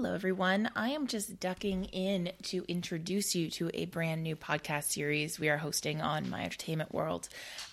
Hello, everyone. I am just ducking in to introduce you to a brand new podcast series we are hosting on My Entertainment World.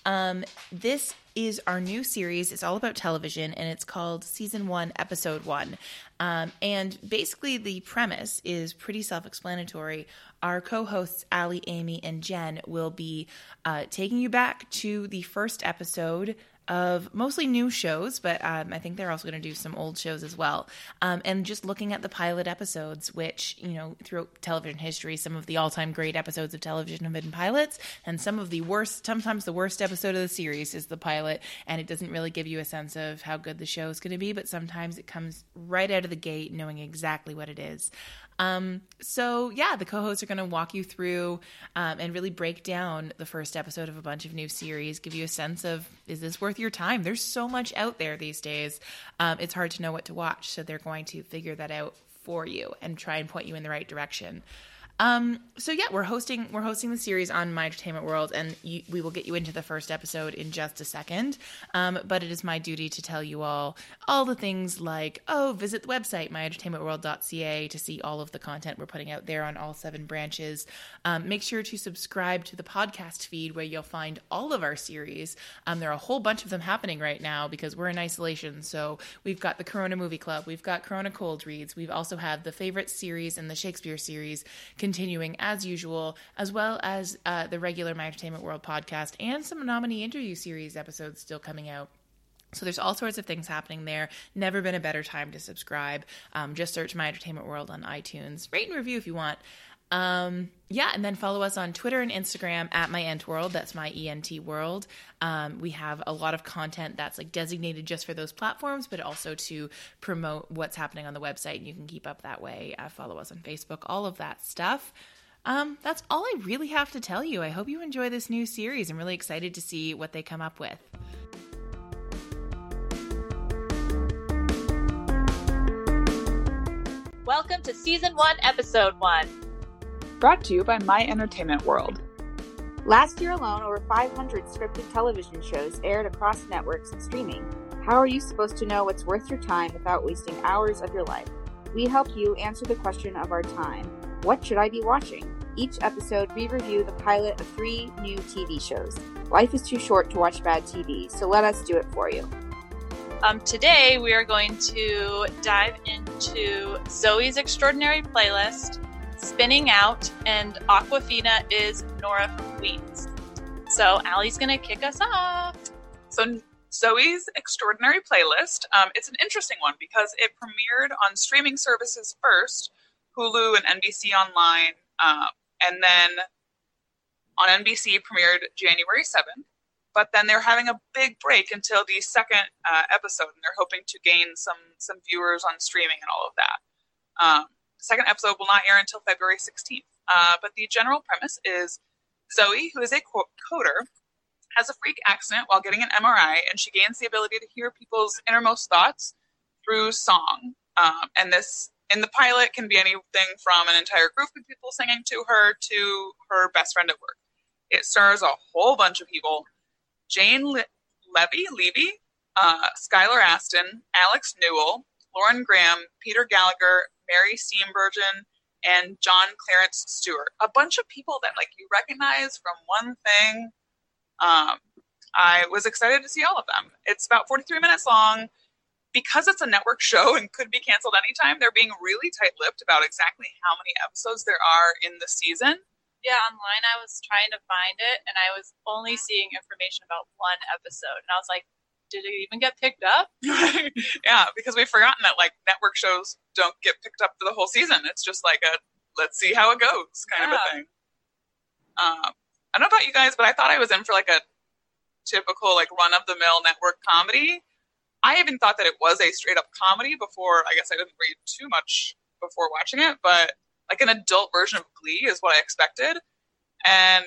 Um, this is our new series. It's all about television and it's called Season 1, Episode 1. Um, and basically, the premise is pretty self explanatory. Our co hosts, Ali, Amy, and Jen, will be uh, taking you back to the first episode of mostly new shows, but um, I think they're also going to do some old shows as well. Um, and just looking at the pilot episodes, which, you know, throughout television history, some of the all time great episodes of television have been pilots, and some of the worst, sometimes the worst episode of the series is the pilot, and it doesn't really give you a sense of how good the show is going to be, but sometimes it comes right out of the gate knowing exactly what it is. Um, so yeah, the co-hosts are going to walk you through um, and really break down the first episode of a bunch of new series, give you a sense of is this worth your time? There's so much out there these days. Um, it's hard to know what to watch, so they're going to figure that out for you and try and point you in the right direction. Um, so yeah, we're hosting we're hosting the series on My Entertainment World, and you, we will get you into the first episode in just a second. Um, but it is my duty to tell you all all the things like oh, visit the website myentertainmentworld.ca to see all of the content we're putting out there on all seven branches. Um, make sure to subscribe to the podcast feed where you'll find all of our series. Um, there are a whole bunch of them happening right now because we're in isolation. So we've got the Corona Movie Club, we've got Corona Cold Reads, we've also have the favorite series and the Shakespeare series continuing as usual, as well as uh, the regular My Entertainment World podcast and some nominee interview series episodes still coming out. So there's all sorts of things happening there. Never been a better time to subscribe. Um, just search My Entertainment World on iTunes. Rate and review if you want. Um, yeah, and then follow us on Twitter and Instagram at my Ent World. That's my ENT World. Um, we have a lot of content that's like designated just for those platforms, but also to promote what's happening on the website. And you can keep up that way. Uh, follow us on Facebook, all of that stuff. Um, that's all I really have to tell you. I hope you enjoy this new series. I'm really excited to see what they come up with. Welcome to Season 1, Episode 1 brought to you by My Entertainment World. Last year alone, over 500 scripted television shows aired across networks and streaming. How are you supposed to know what's worth your time without wasting hours of your life? We help you answer the question of our time What should I be watching? Each episode, we review the pilot of three new TV shows. Life is too short to watch bad TV, so let us do it for you. Um, today, we are going to dive into Zoe's Extraordinary Playlist, Spinning Out, and Awkwafina is Nora from Queens. So Ali's going to kick us off. So Zoe's Extraordinary Playlist, um, it's an interesting one because it premiered on streaming services first, Hulu and NBC Online, um, and then on NBC premiered January 7th. But then they're having a big break until the second uh, episode, and they're hoping to gain some some viewers on streaming and all of that. Um, second episode will not air until February 16th. Uh, but the general premise is Zoe, who is a coder, has a freak accident while getting an MRI, and she gains the ability to hear people's innermost thoughts through song. Um, and this, in the pilot, can be anything from an entire group of people singing to her to her best friend at work. It stars a whole bunch of people: Jane Le- Levy, Levy, uh, Skylar Astin, Alex Newell, Lauren Graham, Peter Gallagher, Mary Steenburgen, and John Clarence Stewart. A bunch of people that like you recognize from one thing. Um, I was excited to see all of them. It's about 43 minutes long. Because it's a network show and could be canceled anytime, they're being really tight lipped about exactly how many episodes there are in the season. Yeah, online I was trying to find it and I was only seeing information about one episode. And I was like, did it even get picked up? yeah, because we've forgotten that like network shows don't get picked up for the whole season. It's just like a let's see how it goes kind yeah. of a thing. Um, I don't know about you guys, but I thought I was in for like a typical like run of the mill network comedy. I even thought that it was a straight up comedy before. I guess I didn't read too much before watching it, but like an adult version of Glee is what I expected, and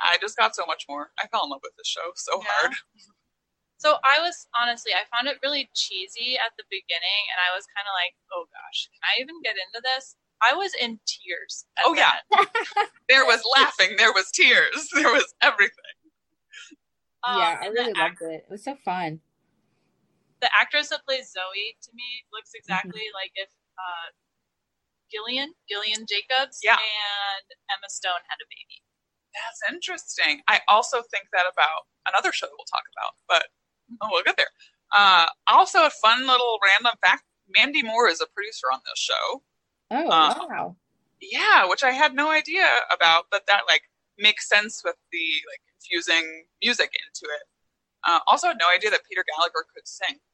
I just got so much more. I fell in love with this show so yeah. hard. So I was honestly, I found it really cheesy at the beginning, and I was kind of like, "Oh gosh, can I even get into this?" I was in tears. Oh yeah, there was laughing, there was tears, there was everything. Um, yeah, I really loved it. It was so fun. The actress that plays Zoe to me looks exactly mm-hmm. like if uh, Gillian, Gillian Jacobs, Yeah. and Emma Stone had a baby. That's interesting. I also think that about another show that we'll talk about, but oh, we'll get there. Uh, also, a fun little random fact: Mandy Moore is a producer on this show. Oh Uh, wow. Yeah, which I had no idea about, but that like makes sense with the like confusing music into it. Uh, also, had no idea that Peter Gallagher could sing.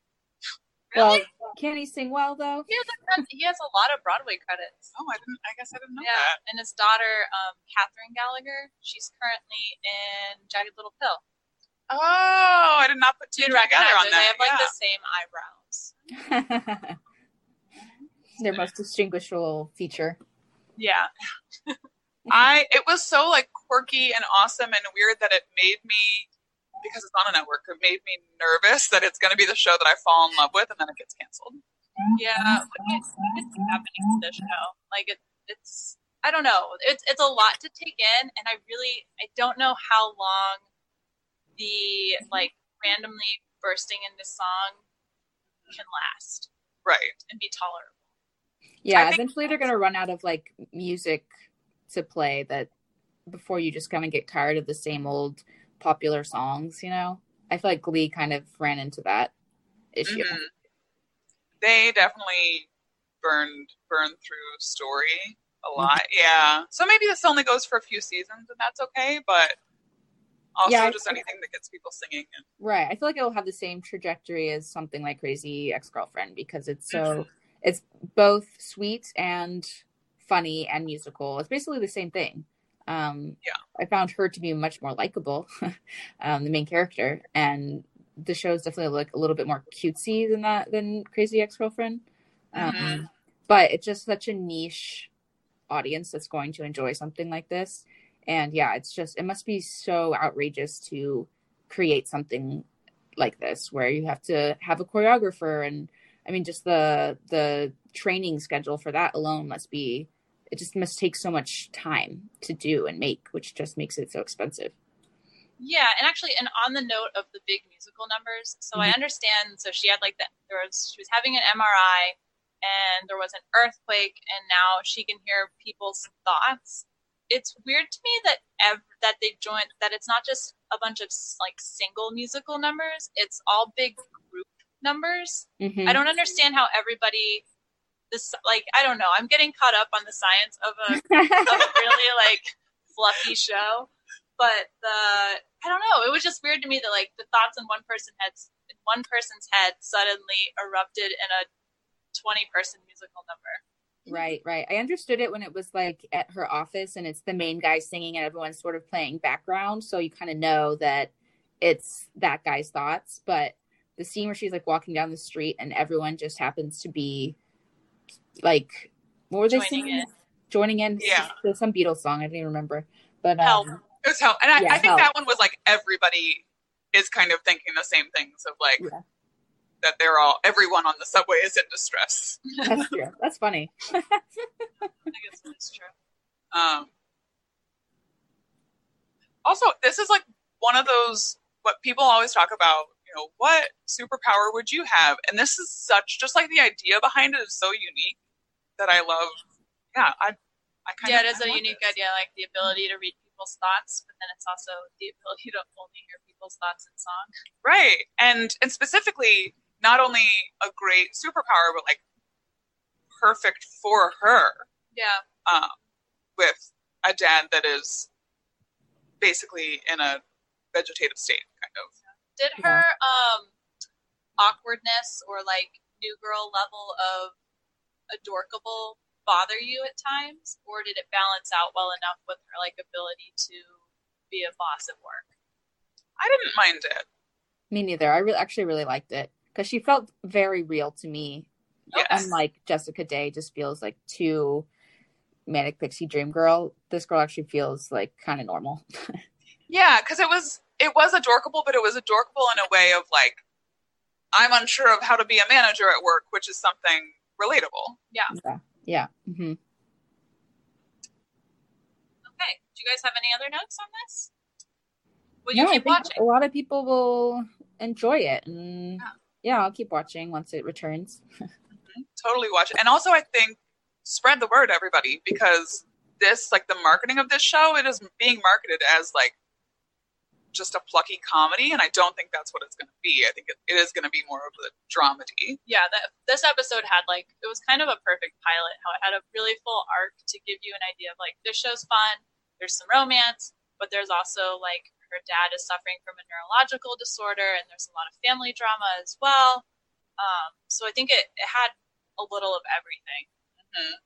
Really? Well, can he sing well though? he, has a, he has a lot of Broadway credits. Oh, I didn't. I guess I didn't know Yeah, that. and his daughter, um, Kathryn Gallagher, she's currently in Jagged Little Pill. Oh, I did not put two You'd together on her. They have like yeah. the same eyebrows. Their most distinguishable feature. Yeah, I it was so like quirky and awesome and weird that it made me because it's on a network. It made me nervous that it's going to be the show that I fall in love with and then it gets canceled. yeah. What is, what is happening to this show? Like it, it's I don't know. It's it's a lot to take in, and I really I don't know how long the like randomly bursting into song can last Right. and be tolerable. Yeah, I think- eventually they're gonna run out of like music to play that before you just kind of get tired of the same old popular songs, you know? I feel like Glee kind of ran into that issue. Mhm. They definitely burned burned through story a lot. Yeah. So maybe this only goes for a few seasons and that's okay, but also Yeah, just anything that gets people singing and Right. I feel like it'll have the same trajectory as something like Crazy Ex Girlfriend because it's so it's both sweet and funny and musical. It's basically the same thing. Um, Yeah. I found her to be much more likable, um, the main character, and the show is definitely like a little bit more cutesy than that than Crazy Ex Girlfriend. Um, Mhm. But it's just such a niche audience that's going to enjoy something like this. And yeah, it's just it must be so outrageous to create something like this where you have to have a choreographer and I mean just the the training schedule for that alone must be it just must take so much time to do and make, which just makes it so expensive. Yeah, and actually, and on the note of the big musical numbers, so I Mhm. understand. So she had like the there was she was having an MRI, and there was an earthquake, and now she can hear people's thoughts. It's weird to me that ev- that they joined that it's not just a bunch of like single musical numbers; it's all big group numbers. Mhm. I don't understand how everybody this like I don't know. I'm getting caught up on the science of a of a really like fluffy show. But the I don't know. It was just weird to me that like the thoughts in one person head in one person's head suddenly erupted in a twenty person musical number. Right, right. I understood it when it was like at her office and it's the main guy singing and everyone's sort of playing background. So you kind of know that it's that guy's thoughts. But the scene where she's like walking down the street and everyone just happens to be like, what were they Joining singing? in. Joining in. Yeah. There's some Beatles song. I don't even remember. But Help. um, it was help. And I, Yeah, I think help. that one was like everybody is kind of thinking the same things of like Yeah. That they're all everyone on the subway is in distress. that's true. That's funny. I guess that's true. Um, also, this is like one of those what people always talk about. You know, what superpower would you have? And this is such just like the idea behind it is so unique that I love. Yeah, I, I kind Yeah, of it is I a unique this. idea, like the ability to read people's thoughts, but then it's also the ability to only hear people's thoughts in song. right? And and specifically, not only a great superpower, but like perfect for her. Yeah. um, with a dad that is basically in a vegetative state, kind of. Did Yeah. her um awkwardness or like new girl level of adorkable bother you at times, or did it balance out well enough with her like ability to be a boss at work? I didn't mind it. Me neither. I re- actually really liked it because she felt very real to me Yes. unlike Jessica Day, just feels like too manic pixie dream girl. This girl actually feels like kind of normal. yeah, because it was it was adorkable, but it was adorkable in a way of like I'm unsure of how to be a manager at work, which is something relatable. yeah, yeah. mm-hmm Okay. Do you guys have any other notes on this? Will No, you I keep think watching? a lot of people will enjoy it, and Yeah. Yeah, I'll keep watching once it returns. Totally watch it. And also, I think spread the word, everybody, because this, like the marketing of this show, it is being marketed as like just a plucky comedy, and I don't think that's what it's going to be. I think it, it is going to be more of a dramedy. Yeah, that, this episode had like it was kind of a perfect pilot. How it had a really full arc to give you an idea of like this show's fun. There's some romance, but there's also like her dad is suffering from a neurological disorder, and there's a lot of family drama as well. Um, so I think it, it had a little of everything. Mm-hmm.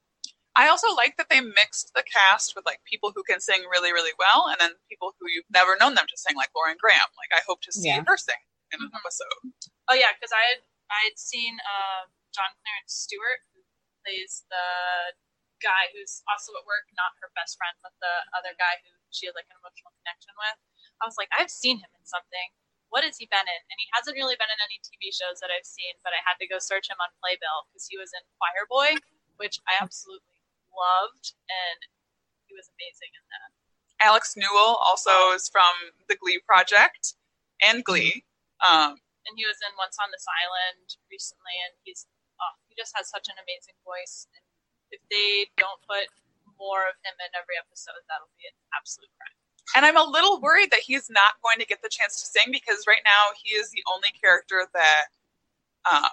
I also like that they mixed the cast with like people who can sing really, really well, and then people who you've never known them to sing, like Lauren Graham. Like I hope to see Yeah. her sing in an episode. Oh yeah, because I had I had seen uh, John Clarence Stewart, who plays the guy who's also at work, not her best friend, but the other guy who she had like an emotional connection with. I was like, I've seen him in something. What has he been in? And he hasn't really been in any TV shows that I've seen, but I had to go search him on Playbill because he was in Choir Boy, which I absolutely loved, and he was amazing in that. Alex Newell also is from the Glee Project and Glee. Um, And he was in Once on This Island recently, and he's oh, he just has such an amazing voice. And if they don't put more of him in every episode, that'll be an absolute crime. And I'm a little worried that he's not going to get the chance to sing because right now he is the only character that uh,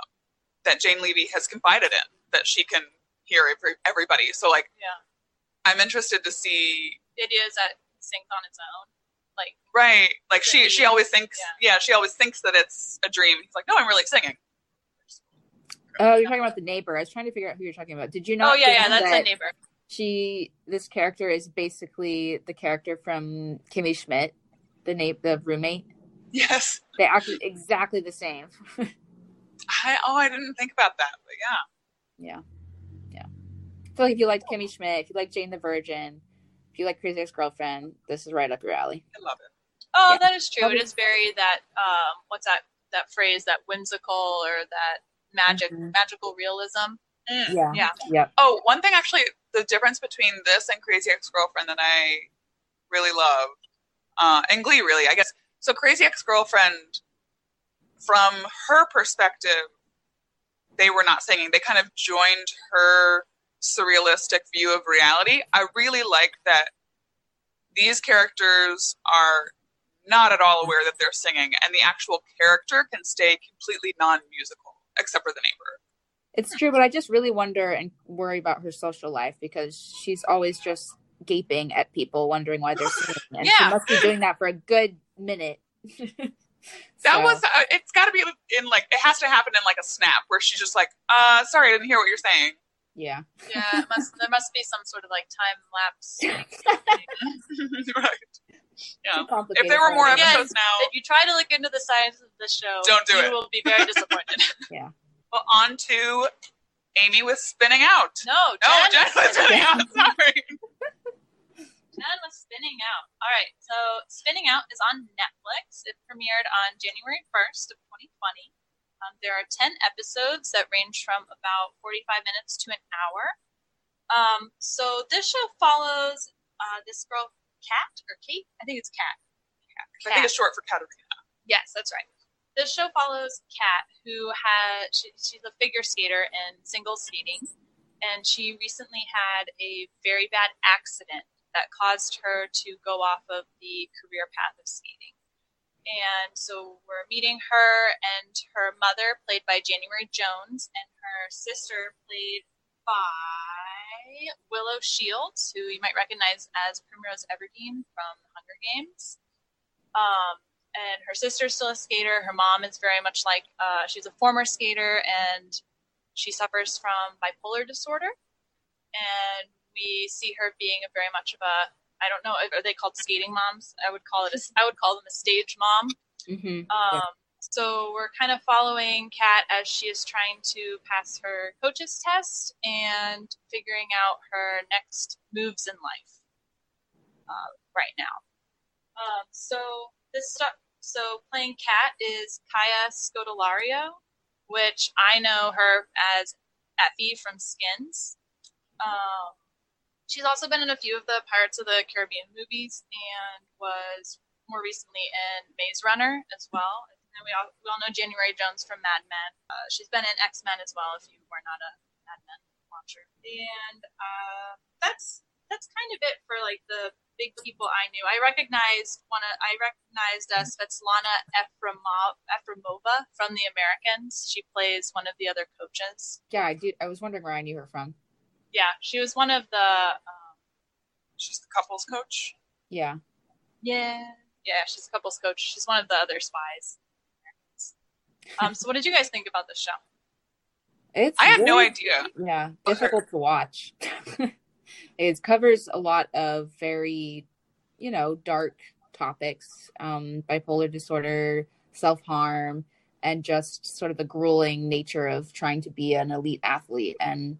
that Jane Levy has confided in that she can hear every, everybody. So like, Yeah. I'm interested to see The idea is that he sings on its own. Like, Right. Like she That she always thinks yeah. yeah. she always thinks that it's a dream. He's like, No, I'm really singing. Oh, you're talking about the neighbor. I was trying to figure out who you're talking about. Did you know? oh yeah, yeah, that's a neighbor. She, this character is basically the character from Kimmy Schmidt, the name the roommate. Yes. They act exactly the same. I oh I didn't think about that, but yeah. yeah, yeah. I feel like if you like Kimmy Schmidt, if you like Jane the Virgin, if you like Crazy Ex Girlfriend, this is right up your alley. I love it. Oh, Yeah. that is true. It is very that um, what's that that phrase that whimsical or that magic Mhm. magical realism. Mm. Yeah, Yeah. Yep. Oh, one thing actually, the difference between this and Crazy Ex Girlfriend that I really love, uh, and Glee really, I guess. So Crazy Ex Girlfriend, from her perspective, they were not singing. They kind of joined her surrealistic view of reality. I really like that these characters are not at all aware that they're singing, and the actual character can stay completely non-musical, except for the neighbor. It's true, but I just really wonder and worry about her social life because she's always just gaping at people, wondering why they're singing, and she must be doing that for a good minute. That So, was. Uh, it's got to be in like. It has to happen in like a snap where she's just like, "Uh, sorry, I didn't hear what you're saying." yeah. Yeah, it must, there must be some sort of like time lapse. right. Yeah. If there were more everyone. Again, episodes now, if you try to look into the science of the show, Don't do you it. will be very disappointed. Well, on to Amy with spinning out. no, No, Jen, Jen was spinning out. Sorry. Jen was spinning out. All right, so Spinning Out is on Netflix. It premiered on January 1st of 2020. Um, there are 10 episodes that range from about 45 minutes to an hour. Um, so this show follows uh, this girl, Kat, or Kate? I think it's Kat. I think it's short for Katarina. Yes, that's right. This show follows Kat, who has she, she's a figure skater in single skating, and she recently had a very bad accident that caused her to go off of the career path of skating. And so we're meeting her and her mother, played by January Jones, and her sister, played by Willow Shields, who you might recognize as Primrose Everdeen from The Hunger Games. Um, and her sister's still a skater. Her mom is very much like uh, she's a former skater, and she suffers from bipolar disorder. And we see her being a very much of a I don't know are they called skating moms? I would call it a I would call them a stage mom. hmm Um, So we're kind of following Kat as she is trying to pass her coach's test and figuring out her next moves in life uh, right now. Um, so this stuff. So playing Kat is Kaya Scodelario, which I know her as Effie from Skins. Um, she's also been in a few of the Pirates of the Caribbean movies and was more recently in Maze Runner as well. And we all, we all know January Jones from Mad Men. Uh, she's been in X Men as well, if you were not a Mad Men watcher. And uh, that's that's kind of it for like the big people I knew. I recognized one. Of, I recognized uh, Svetlana Efremov, Efremova from The Americans. She plays one of the other coaches. Yeah, I did. I was wondering where I knew her from. Yeah, she was one of the. Um, She's the couples coach. Yeah. yeah, yeah, she's a couples coach. She's one of the other spies. Um, so, what did you guys think about this show? It's I had no idea. Yeah, difficult to watch. it covers a lot of very, you know, dark topics, um, bipolar disorder, self harm, and just sort of the grueling nature of trying to be an elite athlete. And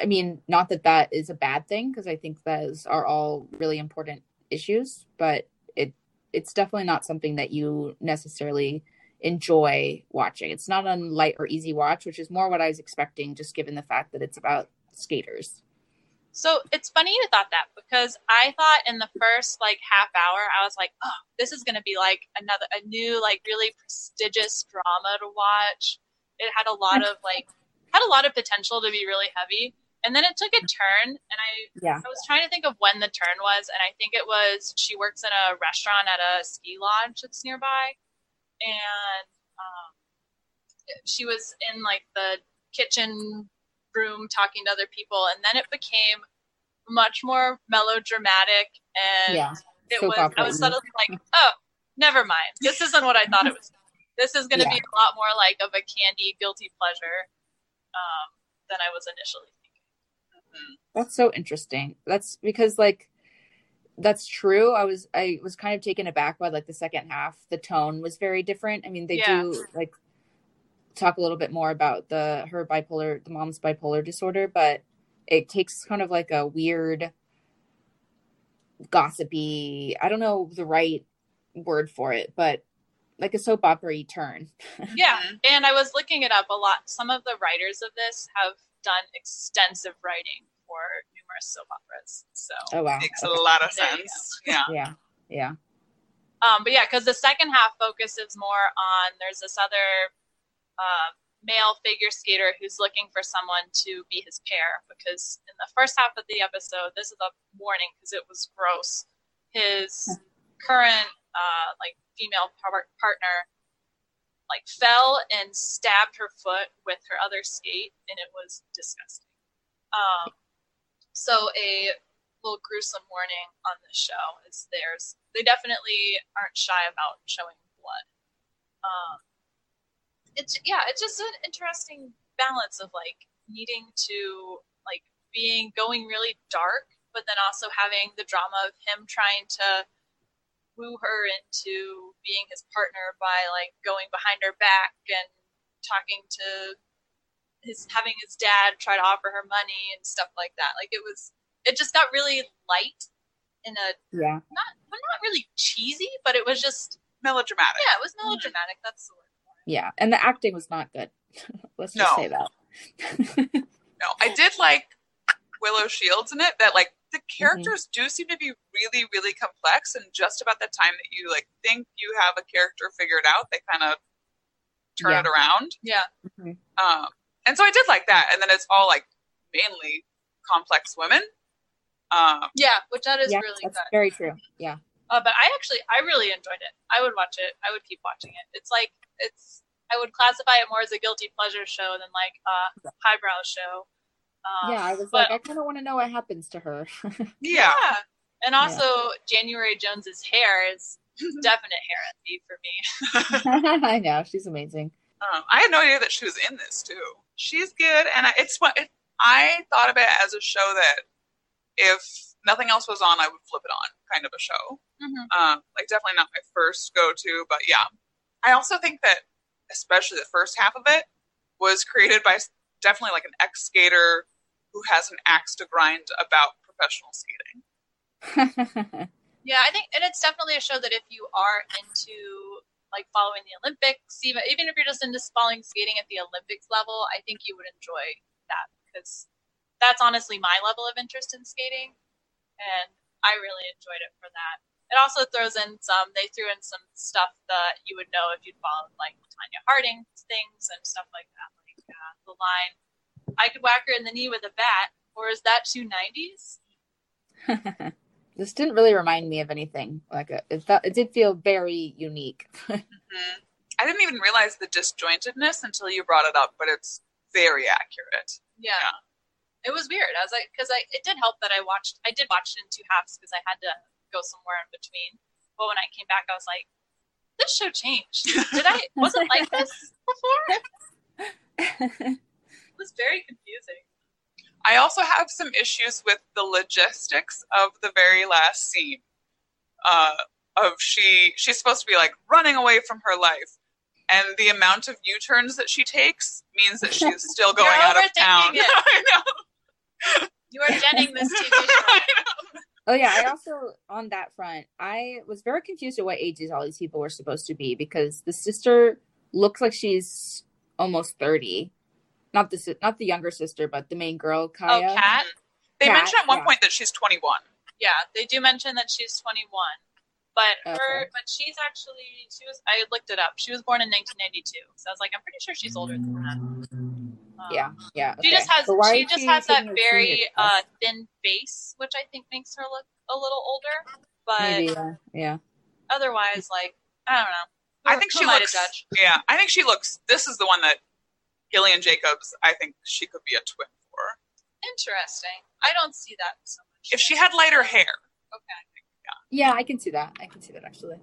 I mean, not that that is a bad thing, because I think those are all really important issues, but it it's definitely not something that you necessarily enjoy watching. It's not a light or easy watch, which is more what I was expecting, just given the fact that it's about skaters. So it's funny you thought that because I thought in the first like half hour I was like, oh, this is going to be like another a new like really prestigious drama to watch. It had a lot of like had a lot of potential to be really heavy, and then it took a turn. And I Yeah. I was trying to think of when the turn was, and I think it was she works in a restaurant at a ski lodge that's nearby, and um, she was in like the kitchen room talking to other people, and then it became much more melodramatic, and yeah. it soap was I was suddenly like, oh, never mind, this isn't what I thought it was. This is going to be a lot more like of a candy guilty pleasure um, than I was initially thinking. That's so interesting. That's because like that's true. I was I was kind of taken aback by like the second half. The tone was very different. I mean, they Yeah. do like talk a little bit more about the her bipolar the mom's bipolar disorder, but it takes kind of like a weird gossipy, I don't know the right word for it, but like a soap opera turn. Yeah, and I was looking it up a lot. Some of the writers of this have done extensive writing for numerous soap operas. So, Oh wow. Makes a lot of sense. Yeah. Yeah. Yeah. um, but yeah, because the second half focuses more on there's this other uh, male figure skater who's looking for someone to be his pair. Because in the first half of the episode, this is a warning because it was gross. His current uh, like female par- partner like fell and stabbed her foot with her other skate, and it was disgusting. Um, so a little gruesome warning on this show is there's they definitely aren't shy about showing blood. Um, it's yeah, it's just an interesting balance of like needing to like being going really dark, but then also having the drama of him trying to woo her into being his partner by like going behind her back and talking to his having his dad try to offer her money and stuff like that. Like it was it just got really light in a Yeah. not well, not really cheesy, but it was just Melodramatic. yeah, it was melodramatic. That's the word. Yeah. And the acting was not good. Let's just say that. No, I did like Willow Shields in it. That like the Mm-hmm. characters do seem to be really, really complex, and just about the time that you like think you have a character figured out, they kind of turn Yeah. it around. Yeah. Um, and so I did like that. And then it's all like mainly complex women. Um, Yeah, which that is yeah, really that's good. very true. Yeah. Uh, but I actually, I really enjoyed it. I would watch it. I would keep watching it. It's like it's. I would classify it more as a guilty pleasure show than like a highbrow show. Um, yeah, I was but- like, I kind of want to know what happens to her. yeah. and also January Jones's hair is definite hair envy for me. I know she's amazing. Um, I had no idea that she was in this too. She's good, and I, it's what it, I thought of it as a show that if nothing else was on, I would flip it on, kind of a show. Mhm. Um, like definitely not my first go to, but yeah. I also think that especially the first half of it was created by definitely like an ex skater who has an axe to grind about professional skating. Yeah, I think, and it's definitely a show that if you are into like following the Olympics, even even if you're just into following skating at the Olympics level, I think you would enjoy that because that's honestly my level of interest in skating, and I really enjoyed it for that. It also throws in some. They threw in some stuff that you would know if you'd followed like Tonya Harding's things and stuff like that. Like uh, the line, I could whack her in the knee with a bat, or is that too 90s? this didn't really remind me of anything. Like a, it, felt, it did feel very unique. Mhm. I didn't even realize the disjointedness until you brought it up, but it's very accurate. Yeah. Yeah. It was weird. I was like, because I it did help that I watched. I did watch it in two halves because I had to go somewhere in between. But when I came back, I was like, this show changed. Did I? wasn't like this before? It was very confusing. I also have some issues with the logistics of the very last scene. Uh, of she she's supposed to be like running away from her life, and the amount of U turns that she takes means that she's still going You're out of town. it. I know. You are jenning this TV show. Oh yeah, I also on that front, I was very confused at what ages all these people were supposed to be because the sister looks like she's almost thirty. Not the si- not the younger sister, but the main girl, Oh, Kaya. Kat. They Kat, mention at one yeah. point that she's 21. Yeah, they do mention that she's 21, but her, Okay. but she's actually she was. I looked it up. She was born in 1992, so I was like, I'm pretty sure she's older than that. Um, Yeah, yeah. She just has So she is just has that very uh, thin face, which I think makes her look a little older. But Maybe, yeah, yeah. otherwise, like I don't know. I think she am I to looks. judge? Yeah, I think she looks. This is the one that Gillian Jacobs. I think she could be a twin for. Interesting. I don't see that so much. If she had lighter hair, okay. Yeah, I can see that. I can see that actually.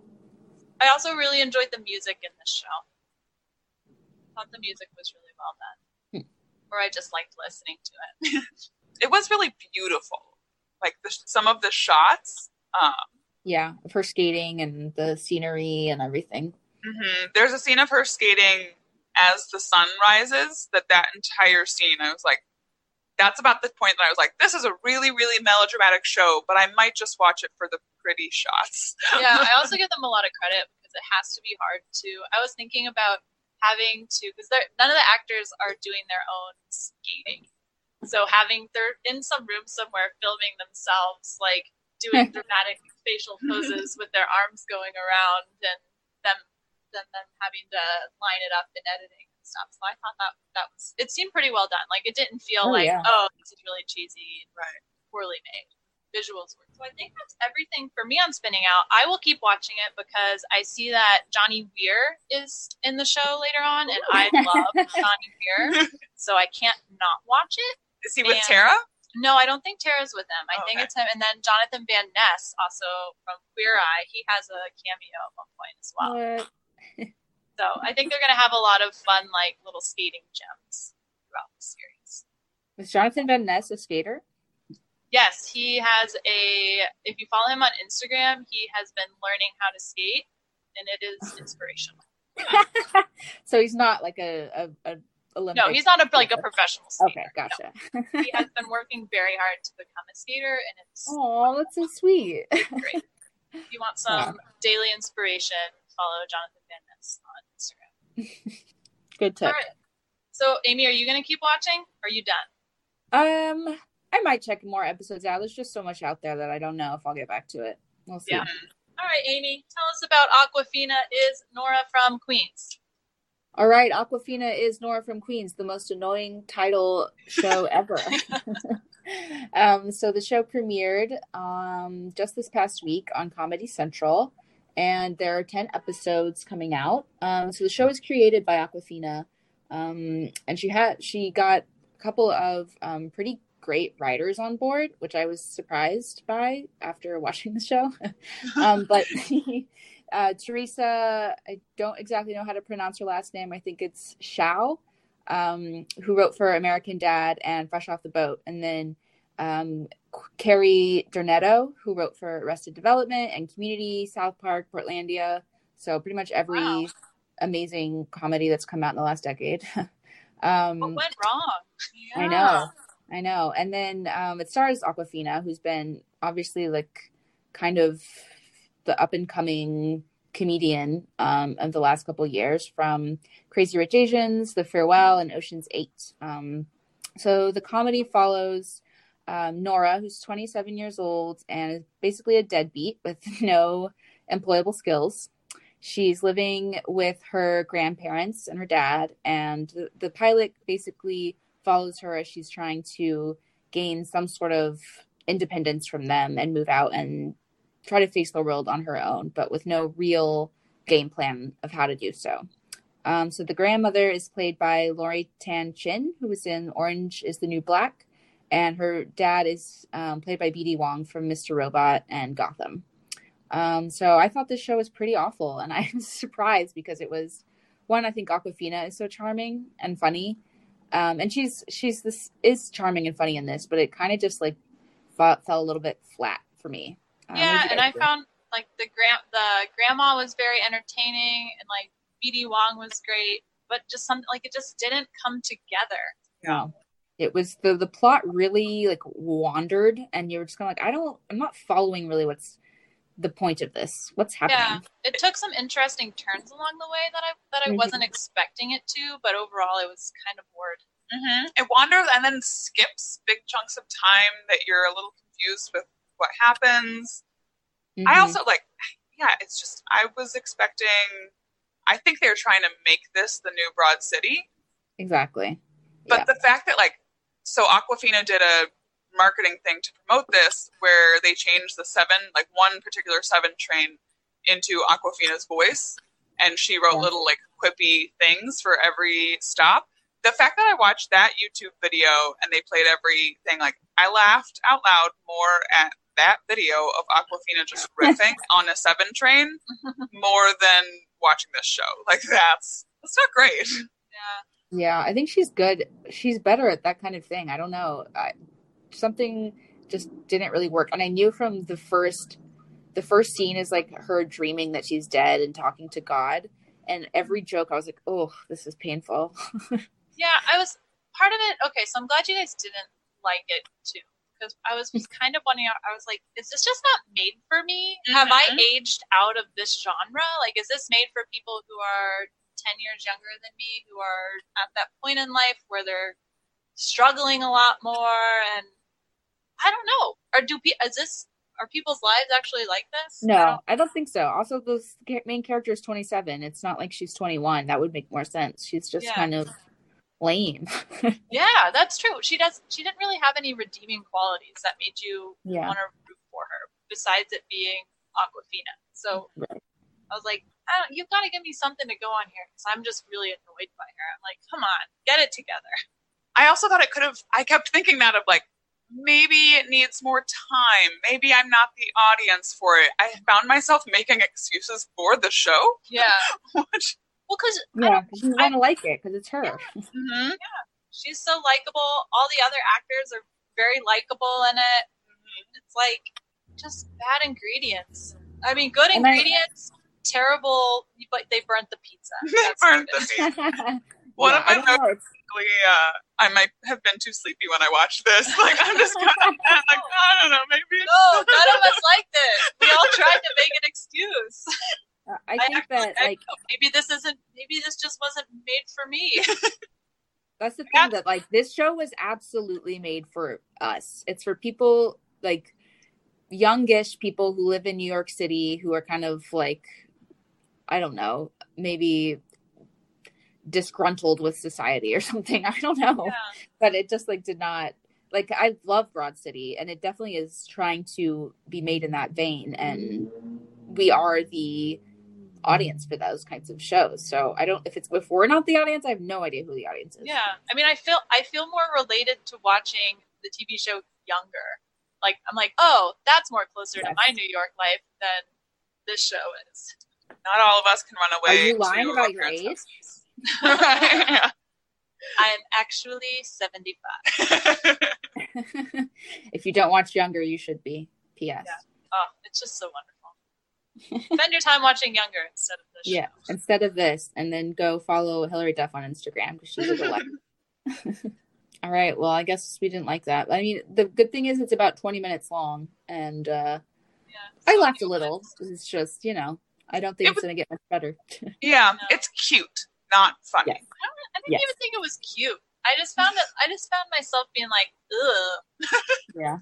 I also really enjoyed the music in this show. Thought the music was really well done, or I just liked listening to it. it was really beautiful. Like the, some of the shots. Um, Yeah, of her skating and the scenery and everything. mhm. There's a scene of her skating as the sun rises. That that entire scene, I was like, that's about the point that I was like, this is a really, really melodramatic show, but I might just watch it for the pretty shots. yeah, I also give them a lot of credit because it has to be hard to. I was thinking about having to because none of the actors are doing their own skating, so having they're in some room somewhere filming themselves like doing dramatic facial poses with their arms going around and them then them having to line it up in editing and stuff. So I thought that that was it seemed pretty well done. Like it didn't feel Oh, like yeah. oh this is really cheesy, Right. poorly made visuals work. So I think that's everything for me on Spinning Out. I will keep watching it because I see that Johnny Weir is in the show later on, and I love Johnny Weir, so I can't not watch it. Is he with And- Tara? No, I don't think Tara's with him. I oh, think Okay. it's him, and then Jonathan Van Ness, also from Queer Eye, he has a cameo at one point as well. What? So I think they're gonna have a lot of fun, like little skating gems throughout the series. Was Jonathan Van Ness a skater? Yes, he has a. If you follow him on Instagram, he has been learning how to skate, and it is inspirational. so he's not like a, a, a Olympic. No, he's not a, like a professional skater. Okay, gotcha. No. He has been working very hard to become a skater, and it's Oh, that's so sweet. great. If you want some daily inspiration, follow Jonathan Van Ness on Instagram. Good tip. All right. So, Amy, are you going to keep watching? Or are you done? Um, I might check more episodes out. There's just so much out there that I don't know if I'll get back to it. We'll see. Yeah. All right, Amy, tell us about Awkwafina is Nora from Queens. All right, Awkwafina is Nora from Queens, the most annoying title show ever. um, so the show premiered um, just this past week on Comedy Central, and there are 10 episodes coming out. Um, so the show is created by Awkwafina, um, and she had she got a couple of um, pretty great writers on board, which I was surprised by after watching the show. um, but uh, Teresa, I don't exactly know how to pronounce her last name. I think it's Hsiao, um, who wrote for American Dad and Fresh Off the Boat, and then um, Karey Dornetto, who wrote for Arrested Development and Community, South Park, Portlandia. So pretty much every Wow. amazing comedy that's come out in the last decade. um, What went wrong? I know. I know. And then um, it stars Awkwafina, who's been obviously like kind of the up and coming comedian um, of the last couple years from Crazy Rich Asians, The Farewell, and Ocean's Eight. Um, so the comedy follows um, Nora, who's 27 years old and is basically a deadbeat with no employable skills. She's living with her grandparents and her dad, and the, the pilot basically follows her as she's trying to gain some sort of independence from them and move out and try to face the world on her own, but with no real game plan of how to do so. Um, so the grandmother is played by Lori Tan Chin, who was in Orange is the New Black, and her dad is um, played by BD Wong from Mr. Robot and Gotham. Um, so I thought this show was pretty awful, and I was surprised because it was one. I think Awkwafina is so charming and funny, um, and she's she's this is charming and funny in this, but it kind of just like fell, fell a little bit flat for me. Um, yeah, and I found like the grand the grandma was very entertaining, and like BD Wong was great, but just something like it just didn't come together. No, it was the the plot really like wandered, and you were just kind of like, I don't, I'm not following really what's the point of this. What's happening? Yeah, it took some interesting turns along the way that I that I Mhm. wasn't expecting it to, but overall it was kind of bored. Mm-hmm. It wanders and then skips big chunks of time that you're a little confused with what happens. I Mhm. also like, yeah, it's just I was expecting. I think they were trying to make this the new Broad City, exactly. but yeah. the fact that like, so Awkwafina did a marketing thing to promote this where they changed the seven, like one particular seven train into Awkwafina's voice, and she wrote Yeah. little like quippy things for every stop. The fact that I watched that YouTube video and they played everything, like I laughed out loud more at that video of Awkwafina just riffing on a seven train more than watching this show. Like that's that's not great. Yeah, Yeah, I think she's good. She's better at that kind of thing. I don't know. I, something just didn't really work. And I knew from the first the first scene is like her dreaming that she's dead and talking to God. And every joke I was like, "Oh, this is painful." yeah. I was part of it. Okay, so I'm glad you guys didn't like it too, because I was kind of wondering. I was like, is this just not made for me? Have I Mhm. aged out of this genre? Like, is this made for people who are ten years younger than me, who are at that point in life where they're struggling a lot more? And I don't know. Or do pe- is this are people's lives actually like this? I no, don't- I don't think so. Also, the main character is 27. It's not like she's 21. That would make more sense. She's just Yeah. kind of lame. Yeah, that's true. She does. She didn't really have any redeeming qualities that made you yeah. want to root for her, besides it being Awkwafina. So Right. I was like, I don't, you've got to give me something to go on here because I'm just really annoyed by her. I'm like, come on, get it together. I also thought it could have. I kept thinking that of like maybe it needs more time. Maybe I'm not the audience for it. I found myself making excuses for the show. Yeah. Which, Well, because Yeah, 'cause you want to like it because it's her. Mhm. she's so likable. All the other actors are very likable in it. It's like just bad ingredients. I mean, good And I- ingredients, terrible, but they burnt the pizza. They burnt the pizza. One Yeah, of I my don't know, it's- uh, I might have been too sleepy when I watched this. Like I'm just kind of like I don't know, maybe. No, none of us liked it. We all tried to make an excuse. I think actually- that like know. maybe this isn't. Maybe this just wasn't made for me. that's the thing Yeah. that like this show was absolutely made for us. It's for people like youngish people who live in New York City who are kind of like I don't know, maybe disgruntled with society or something. I don't know. Yeah. But it just like did not like I love Broad City and it definitely is trying to be made in that vein and we are the audience for those kinds of shows. So I don't if it's if we're not the audience, I have no idea who the audience is. Yeah, I mean, I feel I feel more related to watching the TV show Younger. Like I'm like, oh, that's more closer to my New York life than this show is. Not all of us can run away. Are you lying about our your age? houses. Yeah. I'm actually 75. if you don't watch Younger, you should be. P.S. Oh, it's just so wonderful. Spend your time watching Younger instead of this Yeah. show. Instead of this, and then go follow Hilary Duff on Instagram because she's a delight. All right. Well, I guess we didn't like that. I mean, the good thing is it's about 20 minutes long, and uh, Yeah, I laughed a cute. little. It's just, you know, I don't think It it's was- going to get much better. yeah, No. it's cute, not funny. Yes. I didn't Yes. even think it was cute. I just found it. I just found myself being like, ugh. yeah.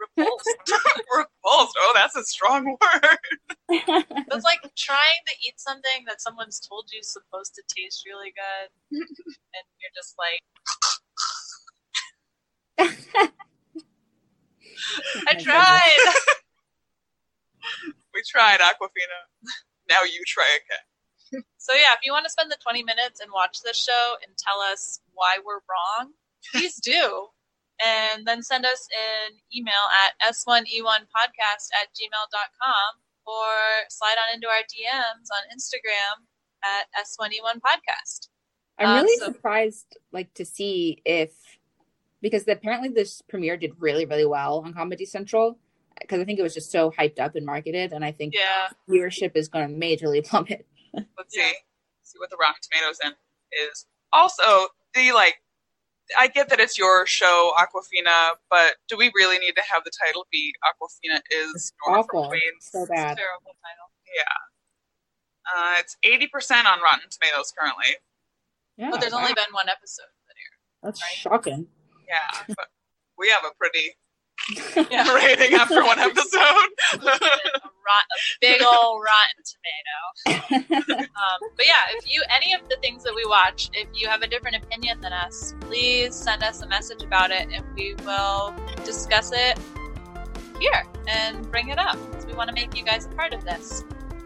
Repulsed. Repulsed. Oh, that's a strong word. It's like trying to eat something that someone's told you is supposed to taste really good, and you're just like, I tried. We tried Awkwafina. Now you try again. So yeah, if you want to spend the 20 minutes and watch this show and tell us why we're wrong, please do. And then send us an email at s1e1podcast at gmail.com or slide on into our DMs on Instagram at s1e1podcast. I'm Um, really so- surprised, like, to see if because apparently this premiere did really, really well on Comedy Central because I think it was just so hyped up and marketed, and I think Yeah. viewership is going to majorly plummet. Let's Yeah. see. See what the Rotten Tomatoes in is. Also, the like I get that it's your show, Awkwafina, but do we really need to have the title be Awkwafina is It's Nora from awful. Queens? So It's a bad. terrible title. Yeah. Uh, it's eighty percent on Rotten Tomatoes currently. Yeah, But there's only been one episode that that's right? shocking. Yeah, but we have a pretty. Yeah. rating after one episode. a, rot, a big old rotten tomato. Um, but yeah, if you any of the things that we watch, if you have a different opinion than us, please send us a message about it, and we will discuss it here and bring it up because we want to make you guys a part of this.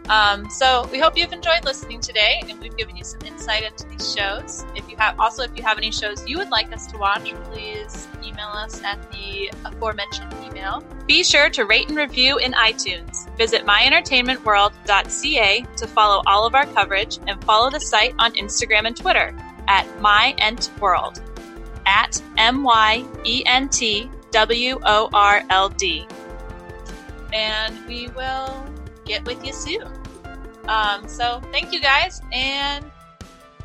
Um, so we hope you've enjoyed listening today, and we've given you some insight into these shows. If you have also, if you have any shows you would like us to watch, please email us at the aforementioned email. Be sure to rate and review in iTunes. Visit myentertainmentworld.ca to follow all of our coverage, and follow the site on Instagram and Twitter at myentworld at m y e n t w o r l d. And we will get with you soon. Um, so thank you guys, and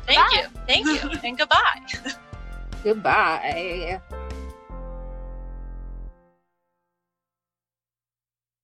thank Bye. you, thank you, and goodbye. Goodbye.